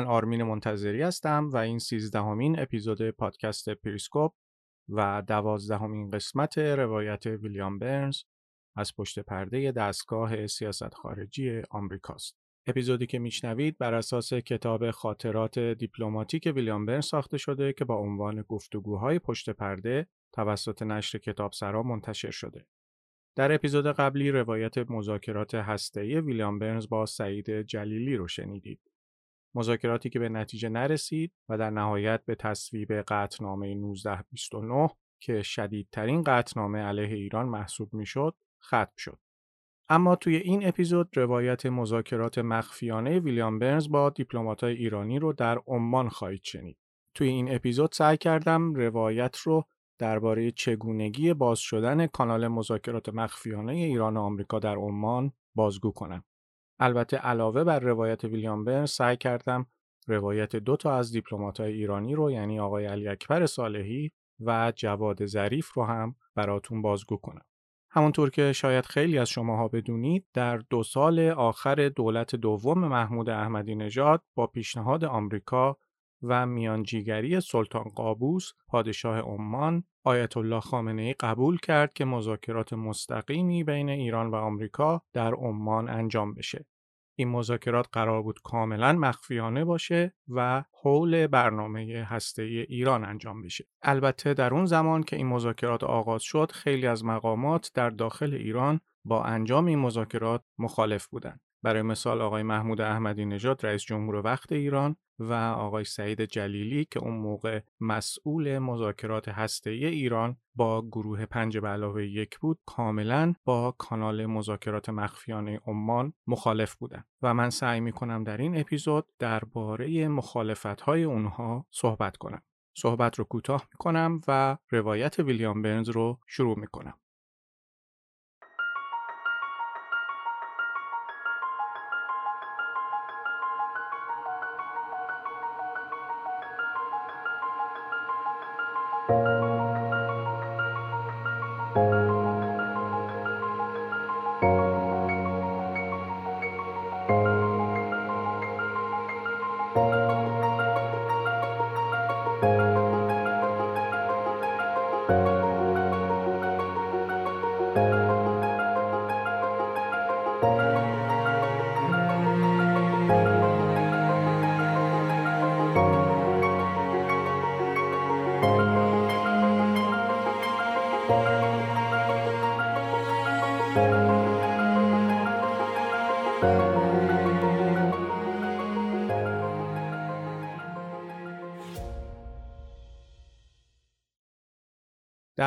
من آرمین منتظری هستم و این سیزدهمین اپیزود پادکست پریسکوپ و دوازدهمین قسمت روایت ویلیام برنز از پشت پرده دستگاه سیاست خارجی آمریکاست. اپیزودی که میشنوید بر اساس کتاب خاطرات دیپلماتیک ویلیام برنز ساخته شده که با عنوان گفتگوهای پشت پرده توسط نشر کتاب سرا منتشر شده. در اپیزود قبلی روایت مذاکرات هسته‌ای ویلیام برنز با سعید جلیلی رو شنیدید. مذاکراتی که به نتیجه نرسید و در نهایت به تصویب قطعنامه 1929 که شدیدترین قطعنامه علیه ایران محسوب می‌شد ختم شد. اما توی این اپیزود روایت مذاکرات مخفیانه ویلیام برنز با دیپلمات‌های ایرانی رو در عمان خواهید شنید. توی این اپیزود سعی کردم روایت رو درباره چگونگی باز شدن کانال مذاکرات مخفیانه ایران و آمریکا در عمان بازگو کنم. البته علاوه بر روایت ویلیام برن سعی کردم روایت دو تا از دیپلمات‌های ایرانی رو یعنی آقای علی اکبر صالحی و جواد ظریف رو هم براتون بازگو کنم. همونطور که شاید خیلی از شماها بدونید در دو سال آخر دولت دوم محمود احمدی نژاد با پیشنهاد آمریکا و میانجیگری سلطان قابوس پادشاه عمان آیت الله خامنه ای قبول کرد که مذاکرات مستقیمی بین ایران و آمریکا در عمان انجام بشه. این مذاکرات قرار بود کاملا مخفیانه باشه و حول برنامه هسته ایران انجام بشه. البته در اون زمان که این مذاکرات آغاز شد خیلی از مقامات در داخل ایران با انجام این مذاکرات مخالف بودند. برای مثال آقای محمود احمدی نژاد رئیس جمهور وقت ایران و آقای سعید جلیلی که اون موقع مسئول مذاکرات هسته ایران با گروه پنج به علاوه یک بود کاملا با کانال مذاکرات مخفیانه عمان مخالف بودن. و من سعی می کنم در این اپیزود درباره مخالفت های اونها صحبت کنم. صحبت رو کوتاه می کنم و روایت ویلیام برنز رو شروع می کنم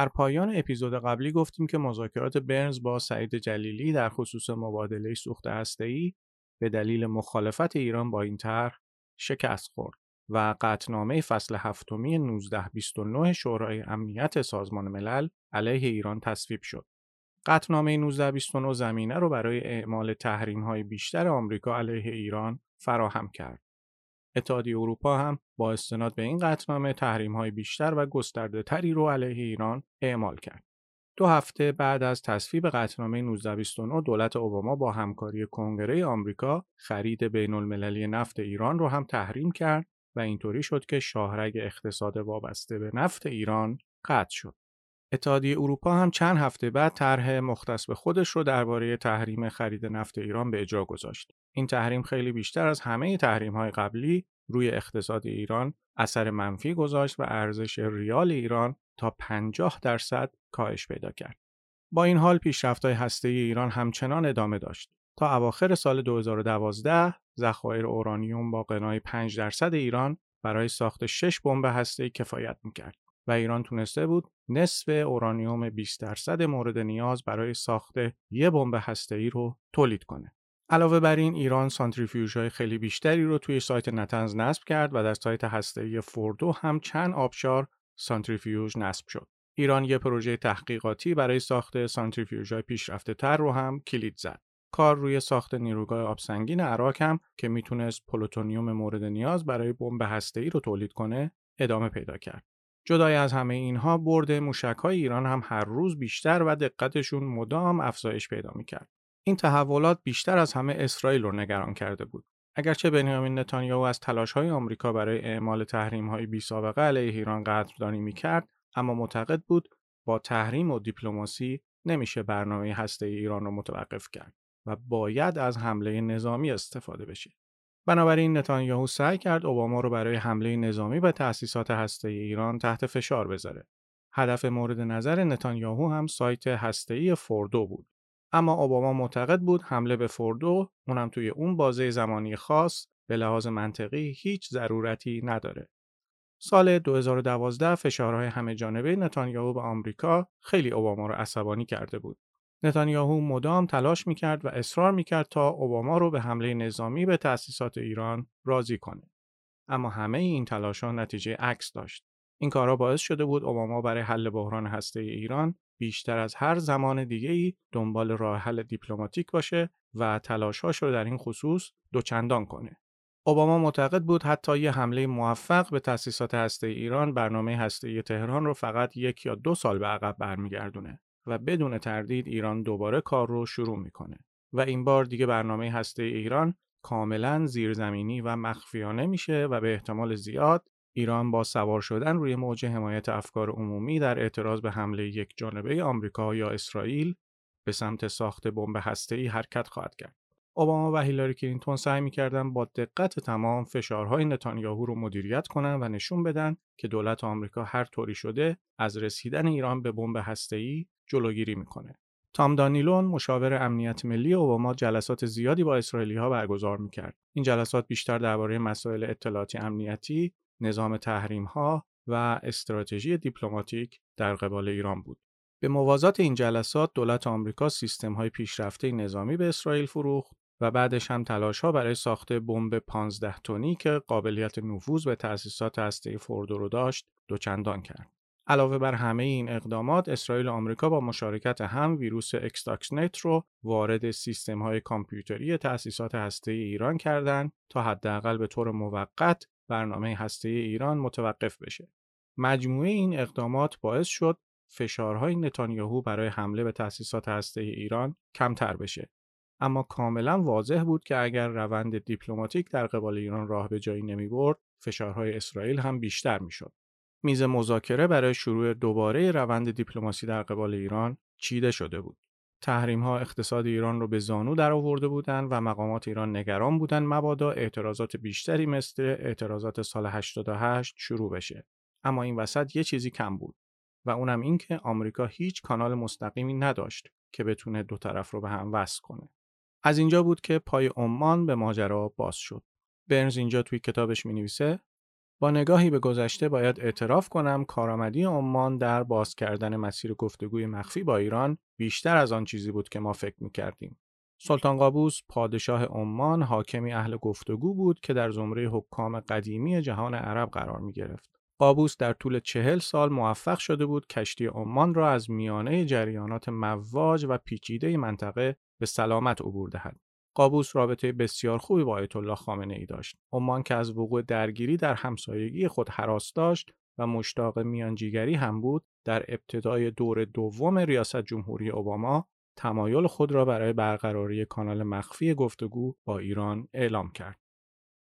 در پایان اپیزود قبلی گفتیم که مذاکرات برنز با سعید جلیلی در خصوص مبادله سوخت هسته‌ای به دلیل مخالفت ایران با این طرح شکست خورد و قطنامه فصل هفتمی 1929 شورای امنیت سازمان ملل علیه ایران تصویب شد. قطنامه 1929 زمینه رو برای اعمال تحریم های بیشتر آمریکا علیه ایران فراهم کرد. اتحادیه اروپا هم با استناد به این قطعنامه های بیشتر و گسترده تری رو علیه ایران اعمال کرد. دو هفته بعد از تصویب قطعنامه 1929 دولت اوباما با همکاری کنگره آمریکا خرید بین المللی نفت ایران رو هم تحریم کرد و اینطوری شد که شاهرگ اقتصاد وابسته به نفت ایران قطع شد. اتحادیه اروپا هم چند هفته بعد طرح مختص به خودش رو درباره تحریم خرید نفت ایران به اجرا گذاشت. این تحریم خیلی بیشتر از همه تحریم های قبلی روی اقتصاد ایران اثر منفی گذاشت و ارزش ریال ایران تا 50 درصد کاهش پیدا کرد. با این حال پیشرفت های هسته ایران همچنان ادامه داشت. تا اواخر سال 2012 ذخایر اورانیوم با قنای 5 درصد ایران برای ساخت 6 بمب هسته‌ای کفایت می‌کرد و ایران تونسته بود نصف اورانیوم 20 درصد مورد نیاز برای ساخت یک بمب هسته‌ای رو تولید کنه. علاوه بر این ایران سانتریفیوژ های خیلی بیشتری رو توی سایت نتنز نصب کرد و در سایت هسته‌ای فوردو هم چند آبشار سانتریفیوژ نصب شد. ایران یه پروژه تحقیقاتی برای ساخت سانتریفیوژهای پیشرفته تر رو هم کلید زد. کار روی ساخت نیروگاه آب سنگین اراک هم که می‌تونست پلوتونیوم مورد نیاز برای بمب هسته‌ای رو تولید کنه ادامه پیدا کرد. جدای از همه اینها برد موشک‌های ایران هم هر روز بیشتر و دقتشون مدام افزایش پیدا می‌کرد. این تحولات بیشتر از همه اسرائیل رو نگران کرده بود. اگرچه بنیامین نتانیاهو از تلاش‌های آمریکا برای اعمال تحریم‌های بی‌سابقه علیه ایران قدردانی می‌کرد، اما معتقد بود با تحریم و دیپلماسی نمیشه برنامه هسته ایران رو متوقف کرد و باید از حمله نظامی استفاده بشه. بنابراین نتانیاهو سعی کرد اوباما رو برای حمله نظامی به تأسیسات هسته ایران تحت فشار بذاره. هدف مورد نظر نتانیاهو هم سایت هسته‌ای فوردو بود. اما اوباما معتقد بود حمله به فوردو اونم توی اون بازه زمانی خاص به لحاظ منطقی هیچ ضرورتی نداره. سال 2012 فشارهای همه جانبه نتانیاهو به آمریکا خیلی اوباما رو عصبانی کرده بود. نتانیاهو مدام تلاش می‌کرد و اصرار می‌کرد تا اوباما رو به حمله نظامی به تأسیسات ایران راضی کنه. اما همه این تلاش ها نتیجه عکس داشت. این کارها باعث شده بود اوباما برای حل بحران هسته ایران بیشتر از هر زمان دیگه ای دنبال راه حل دیپلماتیک باشه و تلاشهاش رو در این خصوص دوچندان کنه. اوباما معتقد بود حتی یه حمله موفق به تأسیسات هسته ایران برنامه هسته تهران رو فقط یک یا دو سال به عقب برمیگردونه و بدون تردید ایران دوباره کار رو شروع می‌کنه و این بار دیگه برنامه هسته ایران کاملا زیرزمینی و مخفیانه میشه و به احتمال زیاد ایران با سوار شدن روی موج حمایت افکار عمومی در اعتراض به حمله یک جانبه آمریکا یا اسرائیل به سمت ساخت بمب هسته‌ای حرکت خواهد کرد. اوباما و هیلاری کلینتون سعی می‌کردن با دقت تمام فشارهای نتانیاهو رو مدیریت کنن و نشون بدن که دولت آمریکا هر طوری شده از رسیدن ایران به بمب هسته‌ای جلوگیری می‌کنه. تام دانیلون مشاور امنیت ملی اوباما جلسات زیادی با اسرائیلی ها برگزار می‌کرد. این جلسات بیشتر درباره مسائل اطلاعاتی امنیتی، نظام تحریم ها و استراتژی دیپلماتیک در قبال ایران بود. به موازات این جلسات دولت آمریکا سیستم های پیشرفته نظامی به اسرائیل فروخت و بعدش هم تلاش ها برای ساخت بمب 15 تنی که قابلیت نفوذ به تأسیسات هسته فوردو رو داشت دوچندان کرد. علاوه بر همه این اقدامات اسرائیل و آمریکا با مشارکت هم ویروس Stuxnet رو وارد سیستم های کامپیوتری تأسیسات هسته ایران کردند تا حداقل به طور موقت برنامه هسته ایران متوقف بشه. مجموعه این اقدامات باعث شد فشارهای نتانیاهو برای حمله به تأسیسات هسته ایران کمتر بشه اما کاملا واضح بود که اگر روند دیپلماتیک در قبال ایران راه به جایی نمی برد فشارهای اسرائیل هم بیشتر می‌شد میز مذاکره برای شروع دوباره روند دیپلماسی در قبال ایران چیده شده بود. تحریم ها اقتصاد ایران رو به زانو در آورده بودند و مقامات ایران نگران بودند مبادا اعتراضات بیشتری مثل اعتراضات سال 88 شروع بشه. اما این وسط یه چیزی کم بود و اونم این که آمریکا هیچ کانال مستقیمی نداشت که بتونه دو طرف رو به هم وصل کنه. از اینجا بود که پای عمان به ماجرا باز شد. برنز اینجا توی کتابش می نویسه با نگاهی به گذشته باید اعتراف کنم کارآمدی عمان در باز کردن مسیر گفتگوی مخفی با ایران بیشتر از آن چیزی بود که ما فکر می کردیم. سلطان قابوس پادشاه عمان حاکمی اهل گفتگو بود که در زمره حکام قدیمی جهان عرب قرار می گرفت. قابوس در طول چهل سال موفق شده بود کشتی عمان را از میانه جریانات مواج و پیچیده منطقه به سلامت عبور دهد. قابوس رابطه بسیار خوبی با آیت الله خامنه ای داشت. عمان که از وقوع درگیری در همسایگی خود حراس داشت و مشتاق میانجیگری هم بود، در ابتدای دور دوم ریاست جمهوری اوباما تمایل خود را برای برقراری کانال مخفی گفتگو با ایران اعلام کرد.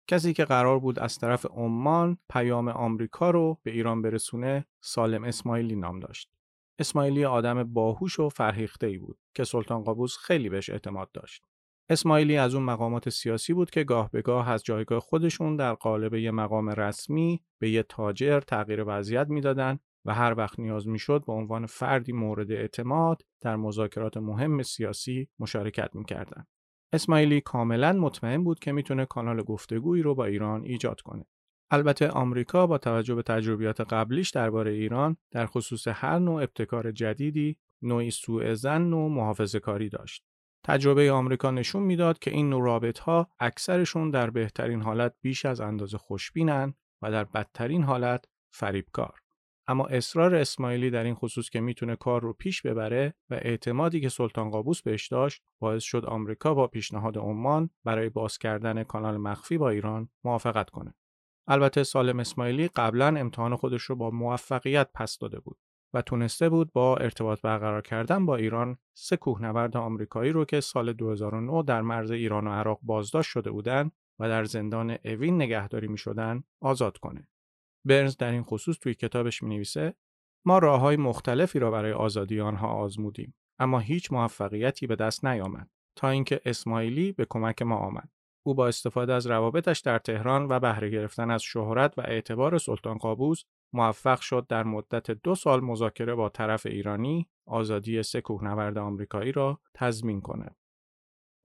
کسی که قرار بود از طرف عمان پیام آمریکا رو به ایران برسونه سالم اسماعیلی نام داشت. اسماعیلی آدم باهوش و فرهیخته ای بود که سلطان قابوس خیلی بهش اعتماد داشت. اسماعیلی از اون مقامات سیاسی بود که گاه به گاه از جایگاه خودشون در قالب یه مقام رسمی به یه تاجر تغییر وضعیت می‌دادن و هر وقت نیاز می‌شد به عنوان فردی مورد اعتماد در مذاکرات مهم سیاسی مشارکت می‌کردند. اسماعیلی کاملا مطمئن بود که می‌تونه کانال گفتگویی رو با ایران ایجاد کنه. البته آمریکا با توجه به تجربیات قبلیش درباره ایران در خصوص هر نوع ابتکار جدیدی نوعی سوء زن و محافظه کاری داشت. تجربه آمریکا نشون می‌داد که این نوع ها اکثرشون در بهترین حالت بیش از اندازه خوشبینن و در بدترین حالت فریبکار. اما اصرار اسماعیلی در این خصوص که می‌تونه کار رو پیش ببره و اعتمادی که سلطان قابوس بهش داشت باعث شد آمریکا با پیشنهاد عمان برای باز کردن کانال مخفی با ایران موافقت کنه. البته سالم اسماعیلی قبلا امتحان خودش رو با موفقیت پس داده بود و تونسته بود با ارتباط برقرار کردن با ایران سه کوهنورد آمریکایی رو که سال 2009 در مرز ایران و عراق بازداشت شده بودند و در زندان اوین نگهداری می شدن آزاد کنه. برنز در این خصوص توی کتابش می نویسه ما راه های مختلفی را برای آزادی آنها آزمودیم اما هیچ موفقیتی به دست نیامد تا اینکه اسماعیلی به کمک ما آمد. او با استفاده از روابطش در تهران و بهره گرفتن از شهرت و اعتبار سلطان قابوس موفق شد در مدت دو سال مذاکره با طرف ایرانی آزادی سه کوهنورد آمریکایی را تضمین کند.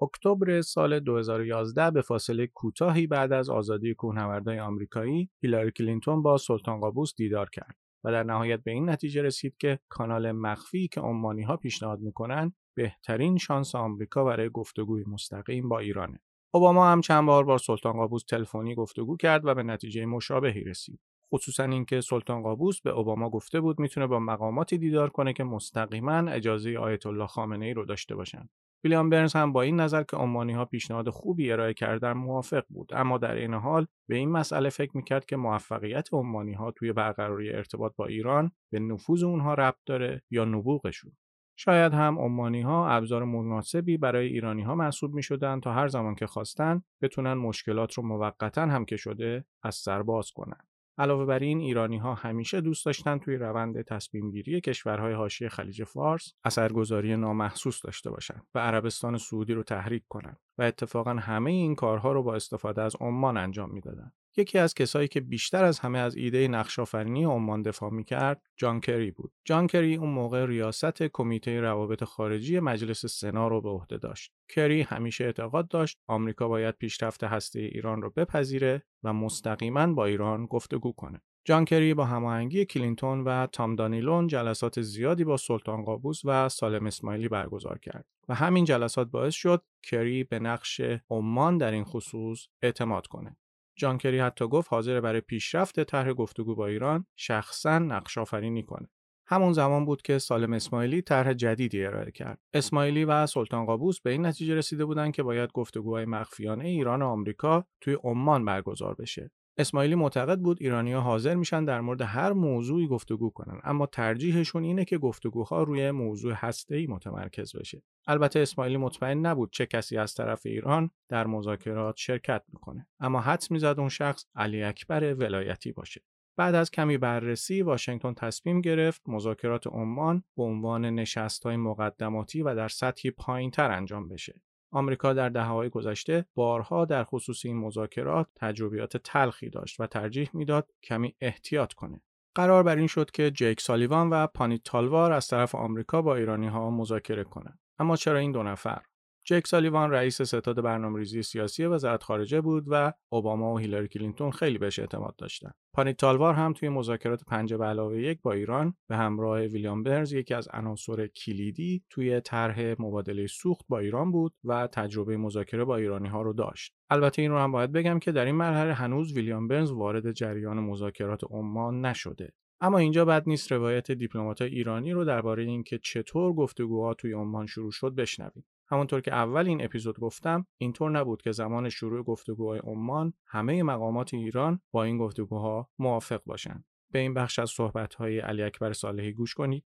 اکتبر سال 2011 به فاصله کوتاهی بعد از آزادی کوهنوردان آمریکایی هیلاری کلینتون با سلطان قابوس دیدار کرد و در نهایت به این نتیجه رسید که کانال مخفی که عمانی ها پیشنهاد می‌کنند بهترین شانس آمریکا برای گفتگوی مستقیم با ایرانه. اوباما هم چند بار با سلطان قابوس تلفنی گفتگو کرد و به نتیجه مشابهی رسید. خصوصا اینکه سلطان قابوس به اوباما گفته بود می‌تونه با مقاماتی دیدار کنه که مستقیما اجازه آیت الله خامنه ای رو داشته باشن. ویلیام برنز هم با این نظر که عمانی ها پیشنهاد خوبی ارائه کردن موافق بود اما در این حال به این مسئله فکر می‌کرد که موفقیت عمانی ها توی برقراری ارتباط با ایران به نفوذ اونها ربط داره یا نبوغشون شاید هم عمانی ها ابزار مناسبی برای ایرانی ها محسوب می شدن تا هر زمان که خواستن بتونن مشکلات رو موقتا هم که شده از سر باز کنن. علاوه بر این ایرانی ها همیشه دوست داشتن توی روند تصمیم گیری کشورهای حاشیه خلیج فارس اثرگذاری نامحسوس داشته باشند و عربستان سعودی رو تحریک کنند و اتفاقا همه این کارها رو با استفاده از عمان انجام می‌دادند. یکی از کسایی که بیشتر از همه از ایده نقشافرینی عمان دفاع می‌کرد جان کری بود. جان کری اون موقع ریاست کمیته روابط خارجی مجلس سنا رو به عهده داشت. کری همیشه اعتقاد داشت آمریکا باید پیشرفت هسته ایران رو بپذیره و مستقیما با ایران گفتگو کنه. جان کری با هماهنگی کلینتون و تام دانیلون جلسات زیادی با سلطان قابوس و سالم اسماعیلی برگزار کرد و همین جلسات باعث شد کری به نقش عمان در این خصوص اعتماد کنه. جان کری حتی گفت حاضر برای پیشرفت طرح گفتگو با ایران شخصا نقش آفرینی کنه. همون زمان بود که سالم اسماعیلی طرح جدیدی ارائه کرد. اسماعیلی و سلطان قابوس به این نتیجه رسیده بودند که باید گفتگوهای مخفیانه ایران و آمریکا توی عمان برگزار بشه. اسماعیلی معتقد بود ایرانیا حاضر میشن در مورد هر موضوعی گفتگو کنن اما ترجیحشون اینه که گفتگوها روی موضوع ای متمرکز بشه. البته اسماعیلی مطمئن نبود چه کسی از طرف ایران در مذاکرات شرکت می‌کنه اما حدس می‌زد اون شخص علی اکبر ولایتی باشه. بعد از کمی بررسی واشنگتن تصمیم گرفت مذاکرات عمان به عنوان نشستهای مقدماتی و در سطحی پایینتر انجام بشه. آمریکا در دهه‌های گذشته بارها در خصوص این مذاکرات تجربیات تلخی داشت و ترجیح می‌داد کمی احتیاط کنه. قرار بر این شد که جیک سالیوان و پانیت تالوار از طرف آمریکا با ایرانی ها مذاکره کنند. اما چرا این دو نفر؟ جک سالیوان رئیس ستاد برنامه‌ریزی سیاسی وزارت خارجه بود و اوباما و هیلاری کلینتون خیلی بهش اعتماد داشتن. پانیت تالوار هم توی مذاکرات پنج به علاوه یک با ایران به همراه ویلیام برنز یکی از عناصر کلیدی توی طرح مبادله سوخت با ایران بود و تجربه مذاکره با ایرانی ها رو داشت. البته این رو هم باید بگم که در این مرحله هنوز ویلیام برنز وارد جریان مذاکرات عمان نشده. اما اینجا بد نیست روایت دیپلمات‌های ایرانی رو درباره اینکه چطور گفتگوها توی عمان شروع شد بشنویم. همونطور که اول این اپیزود گفتم اینطور نبود که زمان شروع گفتگوهای عمان همه مقامات ایران با این گفتگوها موافق باشند به این بخش از صحبت‌های علی اکبر صالحی گوش کنید.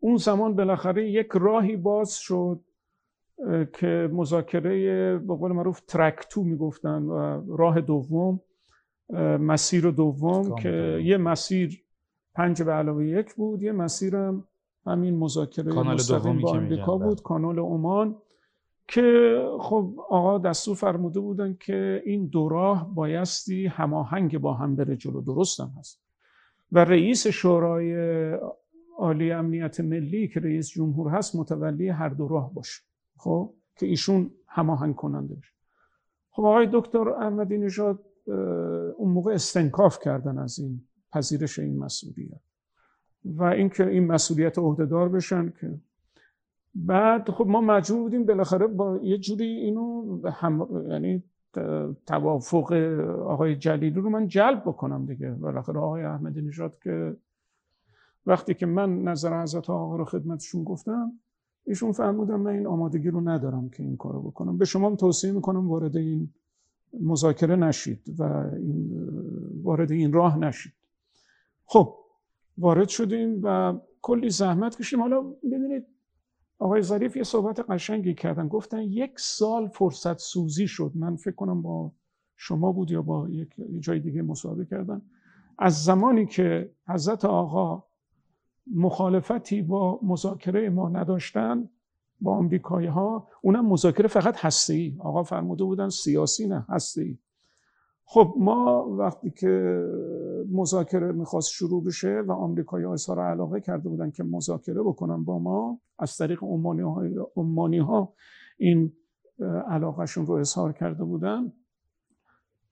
اون زمان بالاخره یک راهی باز شد که مذاکره به قول معروف ترک تو می‌گفتن و راه دوم مسیر دوم که یه مسیر پنج به علاوه یک بود. یه مسیرم همین مذاکره مستقیم با آمریکا بود کانال عمان که خب آقا دستور فرموده بودن که این دو راه بایستی هماهنگ با هم بره جلو. درستم هست. و رئیس شورای عالی امنیت ملی که رئیس جمهور هست متولی هر دو راه باشه. خب؟ که ایشون هماهنگ کننده بشه خب آقای دکتر احمدی نژاد اون موقع استنکاف کردن از این پذیرش این مسئولیت. و اینکه این مسئولیت عهدهدار بشن که بعد خب ما مجبور بودیم بالاخره با یه جوری اینو هم یعنی توافق آقای جلیلی رو من جلب بکنم دیگه. بالاخره آقای احمدی نژاد که وقتی که من نظر حضرت آقا رو خدمتشون گفتم ایشون فرمودن من این آمادگی رو ندارم که این کارو بکنم. به شما توصیه می‌کنم وارد این مذاکره نشید و این وارد این راه نشید. خب وارد شدیم و کلی زحمت کشیم حالا ببینید آقای ظریف یه صحبت قشنگی کردن. گفتن یک سال فرصت سوزی شد. من فکر کنم با شما بود یا با یک جای دیگه مصاحبه کردن. از زمانی که حضرت آقا مخالفتی با مذاکره ما نداشتن با آمریکایی ها اونم مذاکره فقط هسته ای آقا فرموده بودن سیاسی نه هسته ای خب ما وقتی که مذاکره می‌خواست شروع بشه و آمریکایی ها اظهار علاقه کرده بودن که مذاکره بکنن با ما از طریق عمانی ها این علاقهشون رو اظهار کرده بودن.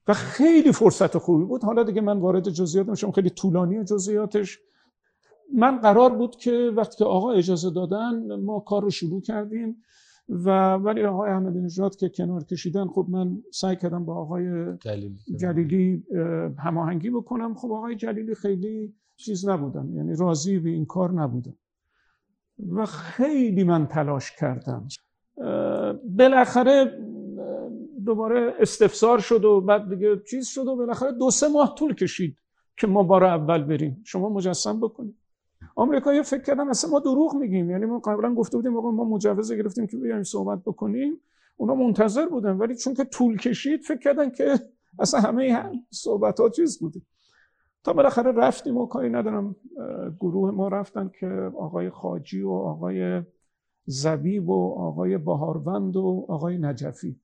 و خیلی فرصت خوبی بود. حالا دیگه من وارد جزئیات نمیشم خیلی طولانی جزئیاتش. من قرار بود که وقتی که آقا اجازه دادن ما کار رو شروع کردیم. و ولی آقای احمدی نژاد که کنار کشیدن خب من سعی کردم با آقای جلیلی, جلیلی هماهنگی بکنم. خب آقای جلیلی خیلی چیز نبودن یعنی راضی به این کار نبودن. و خیلی من تلاش کردم. بالاخره دوباره استفسار شد و بعد دیگه چیز شد و بالاخره دو سه ماه طول کشید که ما بار اول بریم. شما مجسم بکنید. آمریکایی فکر کردن اصلا ما دروغ میگیم. یعنی ما قبلا گفته بودیم ما مجوز گرفتیم که بیایم صحبت بکنیم. اونا منتظر بودن. ولی چون که طول کشید فکر کردن که اصلا همه صحبت ها چیز بوده. تا بالاخره رفتیم. و کاری ندارم. گروه ما رفتن که آقای خاجی و آقای زبیب و آقای بهاروند و آقای نجفی.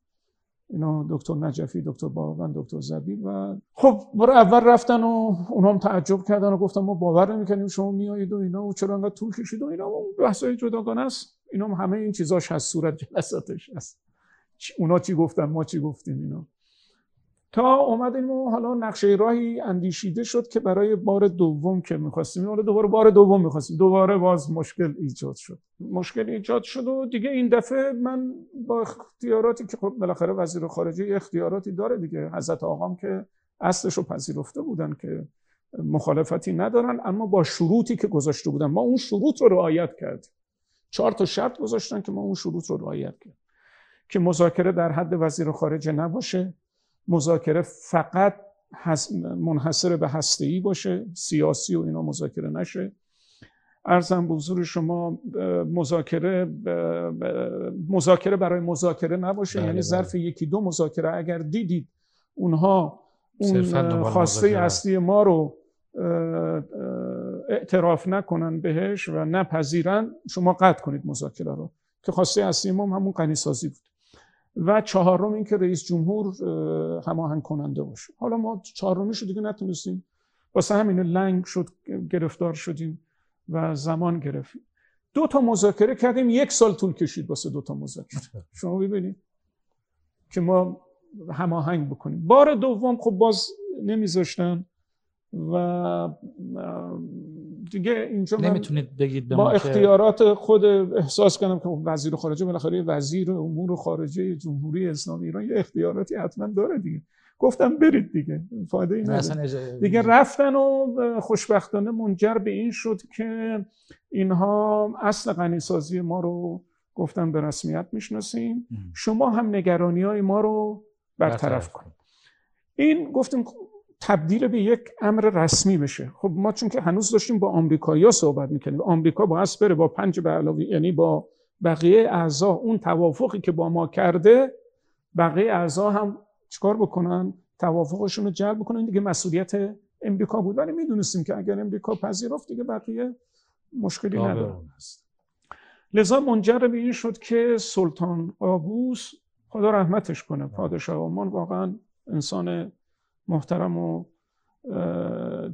اینا دکتر نجفی دکتر باون دکتر زبی و خب برای اول رفتن و اونها هم تعجب کردن و گفتن ما باور نمی‌کنیم شما میایید و اینا و چرا انقدر طول کشید و اینا بحثای جداگانه است. اینا هم همه این چیزاش هست صورت جلساتش هست. اونا چی گفتن ما چی گفتیم اینا. تا اومدیم و حالا نقشه راهی اندیشیده شد که برای بار دوم که می‌خواستیم. حالا دوباره بار دوم می‌خواستیم. دوباره باز مشکل ایجاد شد. مشکل ایجاد شد و دیگه این دفعه من با اختیاراتی که خب بالاخره وزیر خارجه اختیاراتی داره دیگه. حضرت آقام که اصلش رو پذیرفته بودن که مخالفتی ندارن اما با شروطی که گذاشته بودن. ما اون شروط رو رعایت کردیم. چهار تا شرط گذاشتن که ما اون شروط رو رعایت کردیم. که مذاکره در حد وزیر خارجه نباشه. مذاکره فقط منحصر به هسته باشه سیاسی و اینا مذاکره نشه. ارزم به حضور شما مذاکره مذاکره برای مذاکره نباشه بله، یعنی بله. ظرف یکی دو مذاکره. اگر دیدید اونها اون خواسته اصلی ما رو اعتراف نکنن بهش و نپذیرن شما قطع کنید مذاکره رو. که خواسته اصلی ما همون قنی سازی بود. و چهارم اینکه رئیس جمهور هماهنگ کننده باشه. حالا ما چهارمی شد دیگه نتونستیم. واسه همین لنگ شد گرفتار شدیم و زمان گرفتیم. دو تا مذاکره کردیم یک سال طول کشید واسه دو تا مذاکره. شما ببینید که ما هماهنگ بکنیم. بار دوم خب باز نمیذاشتن و دیگه اینجا نمی‌تونید بگید با اختیارات خود احساس کنم که وزیر خارجه بالاخره وزیر امور خارجه جمهوری اسلامی ایران یه اختیاراتی حتما داره دیگه. گفتم برید دیگه فایده ای نداره. دیگه رفتن و خوشبختانه منجر به این شد که اینها اصل غنیسازی ما رو گفتن به رسمیت می‌شناسیم شما هم نگرانی های ما رو برطرف کنید. این گفتیم تبدیل به یک امر رسمی بشه. خب ما چون که هنوز داشتیم با آمریکایی‌ها صحبت می‌کنیم آمریکا با بره با پنج به علاوه یعنی با بقیه اعضا اون توافقی که با ما کرده بقیه اعضا هم چیکار بکنن؟ توافقشون رو جلب بکنن. دیگه مسئولیت امریکا بود. ولی می‌دونستیم که اگر امریکا پذیرفت دیگه بقیه مشکلی نداره. لذا منجر به این شد که سلطان قابوس خدا رحمتش کنه پادشاه عمان واقعا انسان محترم و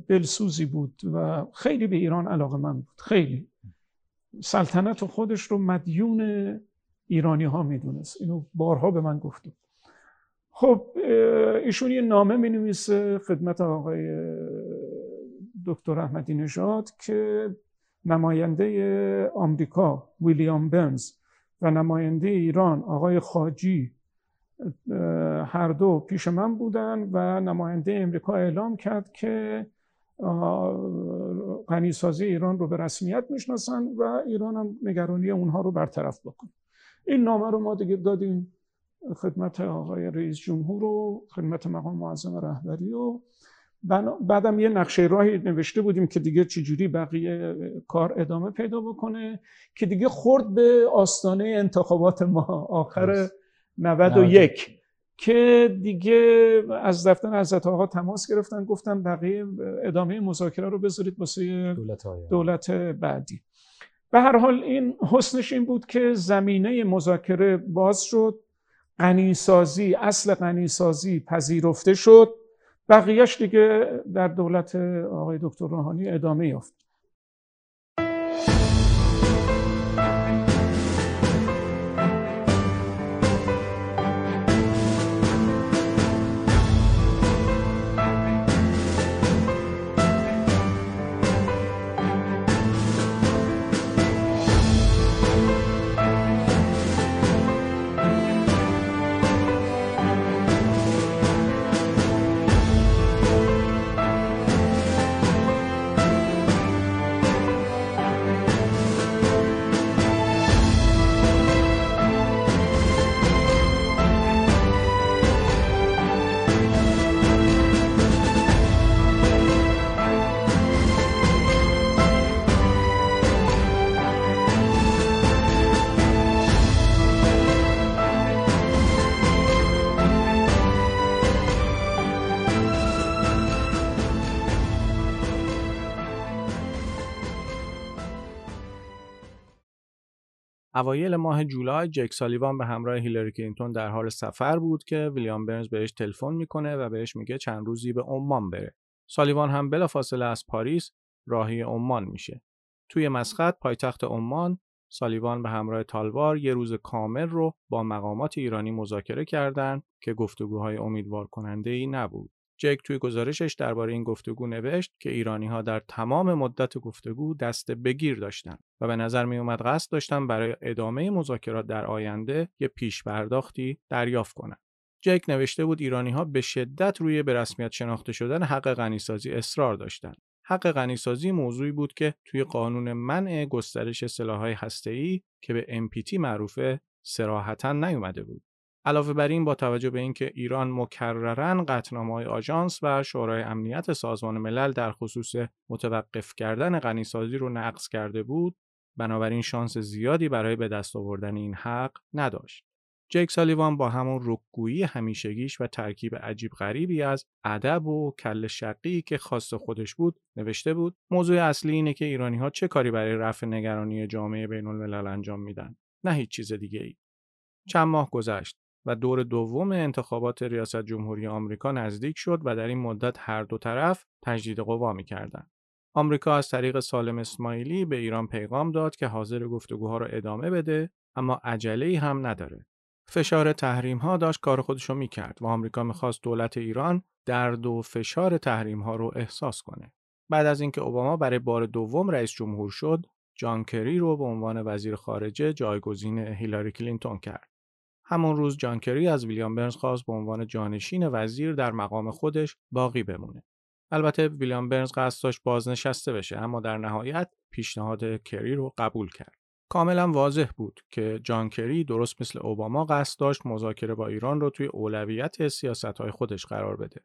دلسوزی بود و خیلی به ایران علاقه من بود خیلی. سلطنت خودش رو مدیون ایرانی ها می‌دونست. اینو بارها به من گفته خب ایشون یه نامه می نویسه خدمت آقای دکتر احمدی نژاد که نماینده آمریکا ویلیام برنز و نماینده ایران آقای خاجی هر دو پیش من بودن و نماینده امریکا اعلام کرد که غنیسازی ایران رو به رسمیت می‌شناسن و ایران هم نگرانی اونها رو برطرف بکن این نامه رو ما دیگه دادیم خدمت آقای رئیس جمهور و خدمت مقام معظم رهبری و بعدم یه نقشه راهی نوشته بودیم که دیگه چجوری بقیه کار ادامه پیدا بکنه که دیگه خورد به آستانه انتخابات ما. آخر 91 که دیگه از دفتر حضرت آقا تماس گرفتن گفتن بقیه ادامه مذاکره رو بذارید واسه دولت, دولت بعدی. به هر حال این حسنش این بود که زمینه مذاکره باز شد غنیسازی اصل غنیسازی پذیرفته شد. بقیهش دیگه در دولت آقای دکتر روحانی ادامه یافت. اوایل ماه جولای جک سالیوان به همراه هیلاری کلینتون در حال سفر بود که ویلیام برنز بهش تلفن می‌کنه و بهش میگه چند روزی به عمان بره. سالیوان هم بلافاصله از پاریس راهی عمان میشه. توی مسقط پایتخت عمان سالیوان به همراه تالوار یه روز کامل رو با مقامات ایرانی مذاکره کردند که گفتگوهای امیدوار کننده ای نبود. جک توی گزارشش درباره این گفتگو نوشت که ایرانی ها در تمام مدت گفتگو دست بگیر داشتند و به نظر می اومد قصد داشتن برای ادامه مذاکرات در آینده یه پیش پرداختی دریافت کنند. جک نوشته بود ایرانی ها به شدت روی به رسمیت شناخته شدن حق غنیسازی اصرار داشتند. حق غنیسازی موضوعی بود که توی قانون منع گسترش سلاح‌های هسته‌ای که به MPT معروفه سراحتا نیومده بود. علاوه بر این با توجه به اینکه ایران مکررن قطعنامه‌های آژانس و شورای امنیت سازمان ملل در خصوص متوقف کردن غنیسازی رو نقض کرده بود بنابراین شانس زیادی برای به دست آوردن این حق نداشت. جیک سالیوان با همون رکگویی همیشگیش و ترکیب عجیب غریبی از ادب و کل شقی که خاص خودش بود نوشته بود. موضوع اصلی اینه که ایرانی ها چه کاری برای رفع نگرانی جامعه بین الملل انجام میدن نه هیچ چیز دیگه ای چند ماه گذشت. و دور دوم انتخابات ریاست جمهوری آمریکا نزدیک شد و در این مدت هر دو طرف تجدید قوا می‌کردند. آمریکا از طریق سالم اسماعیلی به ایران پیغام داد که حاضر گفتگوها را ادامه بده اما عجله هم نداره. فشار تحریم ها داشت کار خودشو می‌کرد و آمریکا می‌خواست دولت ایران درد و فشار تحریم ها رو احساس کنه. بعد از اینکه اوباما برای بار دوم رئیس جمهور شد، جان کری رو به عنوان وزیر خارجه جایگزین هیلاری کلینتون کرد. همون روز جان کری از ویلیام برنز خواست به عنوان جانشین وزیر در مقام خودش باقی بمونه. البته ویلیام برنز قصد داشت بازنشسته بشه اما در نهایت پیشنهاد کری رو قبول کرد. کاملا واضح بود که جان کری درست مثل اوباما قصد داشت مذاکره با ایران رو توی اولویت سیاستهای خودش قرار بده.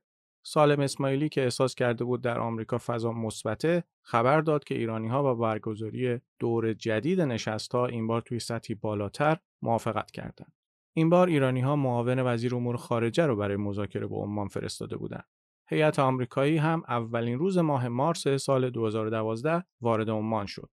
سالم اسماعیلی که احساس کرده بود در آمریکا فضا مثبته خبر داد که ایرانی ها با برگزاری دور جدید نشست ها این بار توی سطحی بالاتر موافقت کردند. این بار ایرانی ها معاون وزیر امور خارجه رو برای مذاکره با عمان فرستاده بودند. هیئت آمریکایی هم اولین روز ماه مارس سال 2012 وارد عمان شد.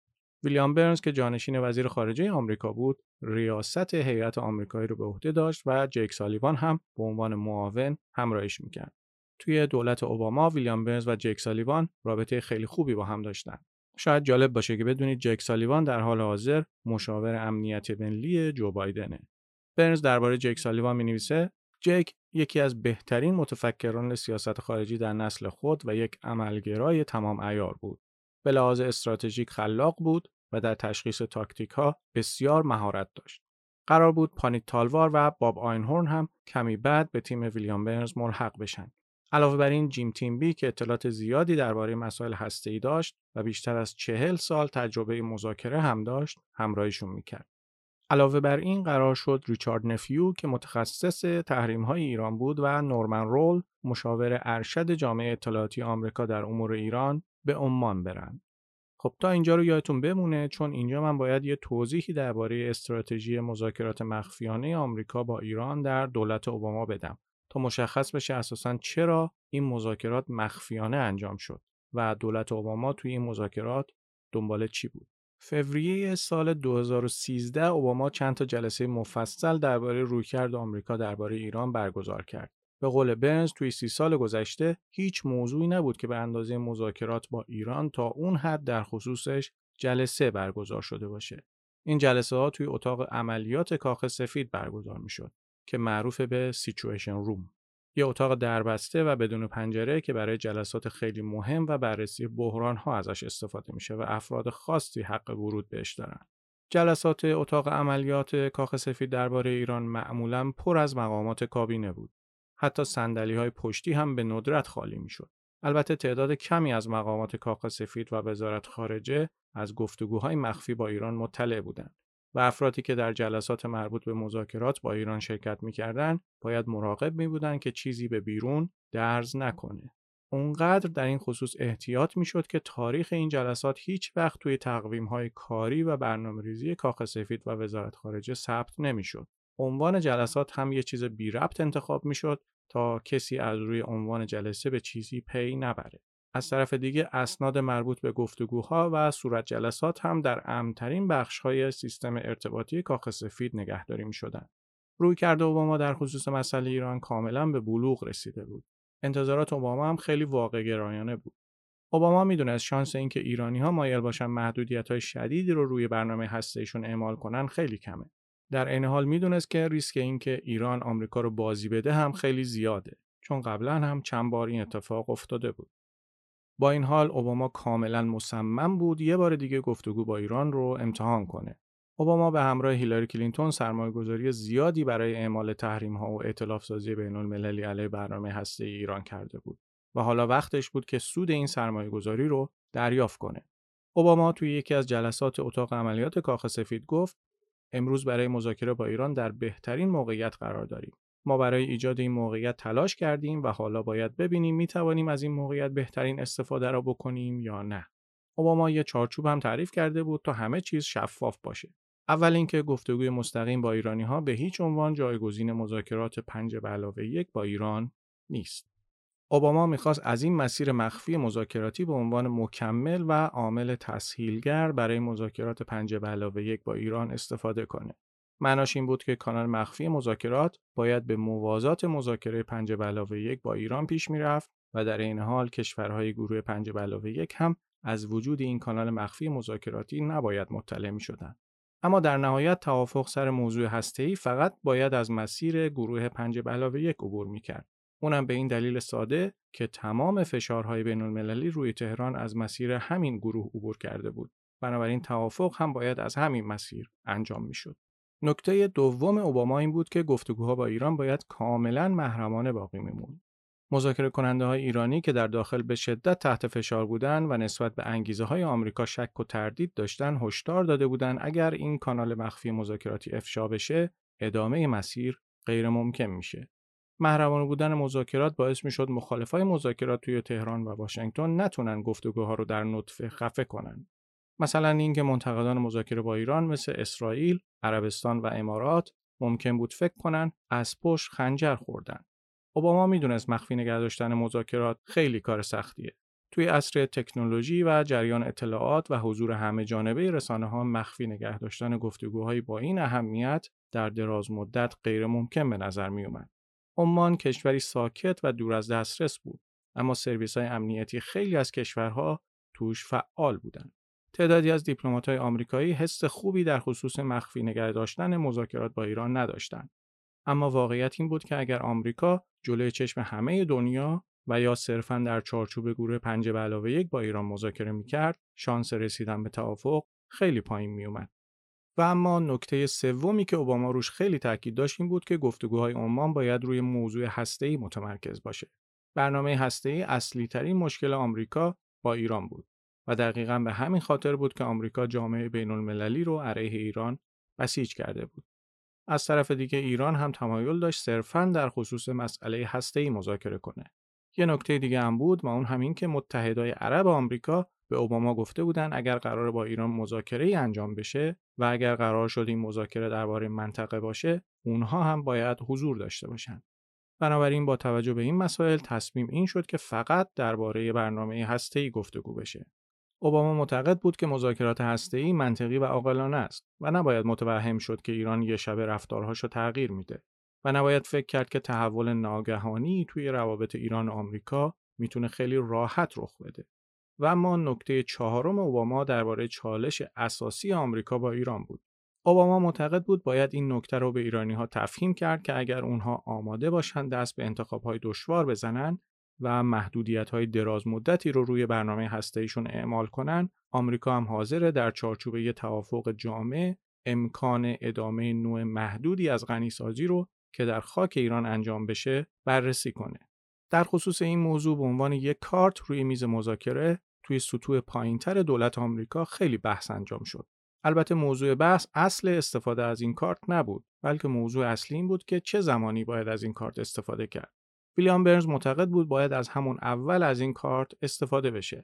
ویلیام برنز که جانشین وزیر خارجه آمریکا بود، ریاست هیئت آمریکایی رو به عهده داشت و جیک سالیوان هم به عنوان معاون همراهیش می‌کرد. توی دولت اوباما ویلیام برنز و جک سالیوان رابطه خیلی خوبی با هم داشتن. شاید جالب باشه که بدونید جک سالیوان در حال حاضر مشاور امنیت ملی جو بایدنه. برنز درباره جک سالیوان می‌نویسه جک یکی از بهترین متفکران سیاست خارجی در نسل خود و یک عملگرای تمام ایار بود. به لحاظ استراتژیک خلاق بود و در تشخیص تاکتیک ها بسیار مهارت داشت. قرار بود پانیت تالوار و باب آینهورن هم کمی بعد به تیم ویلیام برنز ملحق بشن. علاوه بر این جیم تیمبی که اطلاعات زیادی درباره مسائل هسته‌ای داشت و بیشتر از چهل سال تجربه مذاکره هم داشت همراهیشون می‌کرد. علاوه بر این قرار شد ریچارد نفیو که متخصص تحریم های ایران بود و نورمن رول مشاور ارشد جامعه اطلاعاتی آمریکا در امور ایران به عمان برند. خب تا اینجا رو یادتون بمونه چون اینجا من باید یه توضیحی درباره استراتژی مذاکرات مخفیانه آمریکا با ایران در دولت اوباما بدم تا مشخص بشه اساسا چرا این مذاکرات مخفیانه انجام شد و دولت اوباما توی این مذاکرات دنبال چی بود. فوریه سال 2013 اوباما چند تا جلسه مفصل درباره رویکرد آمریکا درباره ایران برگزار کرد. به قول برنز توی سی سال گذشته هیچ موضوعی نبود که به اندازه مذاکرات با ایران تا اون حد در خصوصش جلسه برگزار شده باشه. این جلسه ها توی اتاق عملیات کاخ سفید برگزار می شد که معروف به سیچویشن روم. یه اتاق دربسته و بدون پنجره که برای جلسات خیلی مهم و بررسی بحران ها ازش استفاده میشه و افراد خاصی حق ورود بهش دارن. جلسات اتاق عملیات کاخ سفید درباره ایران معمولا پر از مقامات کابینه بود. حتی سندلی های پشتی هم به ندرت خالی می‌شد. البته تعداد کمی از مقامات کاخ سفید و وزارت خارجه از گفتگوهای مخفی با ایران مطلع بودند و افرادی که در جلسات مربوط به مذاکرات با ایران شرکت می‌کردند باید مراقب می بودن که چیزی به بیرون درز نکنه. اونقدر در این خصوص احتیاط می‌شد که تاریخ این جلسات هیچ وقت توی تقویم های کاری و برنامه ریزی کاخ سفید و وزارت خارجه ثبت نمی‌شد. عنوان جلسات هم یه چیز بی ربط انتخاب می‌شد تا کسی از روی عنوان جلسه به چیزی پی نبره. از طرف دیگه اسناد مربوط به گفتگوها و صورت جلسات هم در امترین بخش های سیستم ارتباطی کاخ سفید نگهداری می شدن. روی کرده اوباما در خصوص مسئله ایران کاملا به بلوغ رسیده بود. انتظارات اوباما هم خیلی واقع گرایانه بود. اوباما می‌دونست شانس اینکه ایرانی ها مایل باشن محدودیت های شدیدی رو روی برنامه هستهشون اعمال کنن خیلی کمه. در این حال می‌دونست که ریسک اینکه ایران آمریکا رو بازی بده هم خیلی زیاده چون قبلا هم چند بار این اتفاق افتاده بود. با این حال اوباما کاملا مصمم بود یه بار دیگه گفتگو با ایران رو امتحان کنه. اوباما به همراه هیلاری کلینتون سرمایه‌گذاری زیادی برای اعمال تحریم ها و ائتلاف سازی بین المللی علیه برنامه هسته ایران کرده بود و حالا وقتش بود که سود این سرمایه‌گذاری رو دریافت کنه. اوباما توی یکی از جلسات اتاق عملیات کاخ سفید گفت امروز برای مذاکره با ایران در بهترین موقعیت قرار داریم. ما برای ایجاد این موقعیت تلاش کردیم و حالا باید ببینیم می توانیم از این موقعیت بهترین استفاده را بکنیم یا نه. اوباما یه چارچوب هم تعریف کرده بود تا همه چیز شفاف باشه. اول اینکه گفتگوی مستقیم با ایرانی ها به هیچ عنوان جایگزین مذاکرات پنج به علاوه یک با ایران نیست. اوباما می‌خواست از این مسیر مخفی مذاکراتی به عنوان مکمل و عامل تسهیلگر برای مذاکرات پنج به علاوه یک با ایران استفاده کنه. معناش این بود که کانال مخفی مذاکرات باید به موازات مذاکره پنج علاوه یک با ایران پیش می‌رفت و در این حال کشورهای گروه پنج علاوه یک هم از وجود این کانال مخفی مذاکراتی نباید مطلع می شدن. اما در نهایت توافق سر موضوع هسته‌ای فقط باید از مسیر گروه پنج علاوه یک عبور می کرد. اونم به این دلیل ساده که تمام فشارهای بین المللی روی تهران از مسیر همین گروه عبور کرده بود. بنابراین توافق هم باید از همین مسیر انجام می‌شد. نکته دوم اوباما این بود که گفتگوها با ایران باید کاملا محرمانه باقی میموند. مذاکره کننده های ایرانی که در داخل به شدت تحت فشار بودند و نسبت به انگیزه های آمریکا شک و تردید داشتن هشدار داده بودند اگر این کانال مخفی مذاکراتی افشا بشه ادامه مسیر غیر ممکن میشه. محرمانه بودن مذاکرات باعث می‌شد مخالفای مذاکرات توی تهران و واشنگتن نتونن گفتگوها رو در نطفه خفه کنن. مثلا اینکه منتقدان مذاکره با ایران مثل اسرائیل، عربستان و امارات ممکن بود فکر کنن از پشت خنجر خوردن. اوباما می‌دونست مخفی نگه داشتن مذاکرات خیلی کار سختیه. توی عصر تکنولوژی و جریان اطلاعات و حضور همه جانبه رسانه ها مخفی نگه داشتن گفتگوهایی با این اهمیت در دراز مدت غیر ممکن به نظر می اومد. عمان کشوری ساکت و دور از دسترس بود اما سرویس های امنیتی خیلی از کشورها توش فعال بودند. تعدادی از های آمریکایی حس خوبی در خصوص مخفی نگه داشتن مذاکرات با ایران نداشتند. اما واقعیت این بود که اگر آمریکا جلوی چشم همه دنیا و یا صرفا در چارچوب گروه پنج به علاوه یک با ایران مذاکره می‌کرد شانس رسیدن به توافق خیلی پایین میومد و اما نکته سومی که اوباما روش خیلی تاکید داشت این بود که گفتگوهای عمان باید روی موضوع هسته‌ای متمرکز باشه. برنامه هسته‌ای اصلی ترین مشکل آمریکا با ایران بود. و دقیقا به همین خاطر بود که آمریکا جامعه بین المللی رو علیه ایران بسیج کرده بود. از طرف دیگه ایران هم تمایل داشت صرفا در خصوص مسئله هسته‌ای مذاکره کنه. یه نکته دیگه هم بود و اون همین که متحدای عرب آمریکا به اوباما گفته بودن اگر قرار با ایران مذاکره ای انجام بشه و اگر قرار شد این مذاکره درباره منطقه باشه اونها هم باید حضور داشته باشند بنابراین با توجه به این مسائل تصمیم این شد که فقط درباره برنامه هسته‌ای گفتگو بشه. اوباما معتقد بود که مذاکرات هسته‌ای منطقی و عاقلانه است و نباید متوهم شد که ایران یه شب رفتارهاشو تغییر میده و نباید فکر کرد که تحول ناگهانی توی روابط ایران و آمریکا می‌تونه خیلی راحت رخ بده. و اما نکته چهارم اوباما درباره چالش اساسی آمریکا با ایران بود. اوباما معتقد بود باید این نکته رو به ایرانی ها تفهیم کرد که اگر اونها آماده باشند دست به انتخاب های دشوار بزنن و محدودیت های دراز مدتی رو روی برنامه هسته‌ایشون اعمال کنن، آمریکا هم حاضر در چارچوب یه توافق جامع امکان ادامه نوع محدودی از غنیسازی رو که در خاک ایران انجام بشه بررسی کنه. در خصوص این موضوع به عنوان یک کارت روی میز مذاکره توی سطوح پایینتر دولت آمریکا خیلی بحث انجام شد. البته موضوع بحث اصل استفاده از این کارت نبود بلکه موضوع اصلی این بود که چه زمانی باید از این کارت استفاده کرد. ویلیام برنز معتقد بود باید از همون اول از این کارت استفاده بشه